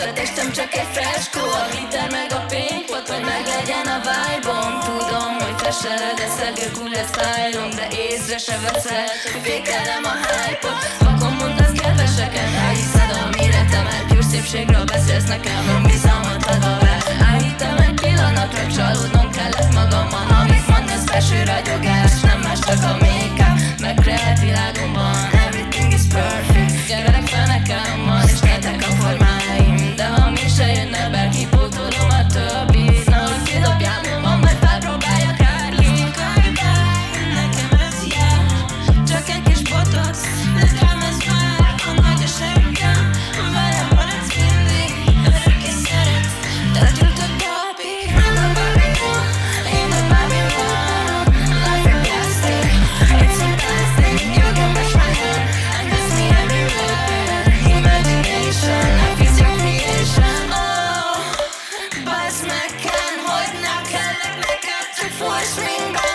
a testem csak egy freskó A glitter meg a pénzpot, hogy meglegyen a vibe-om. Tudom, hogy freshere, de szegő cool lesz fájlom De észre se veszed, fékelem a hype-ot. Vakon mondasz kedveseken, elhiszed a méretemet Pure szépségről beszélsz nekem, bizalmat ad a force ring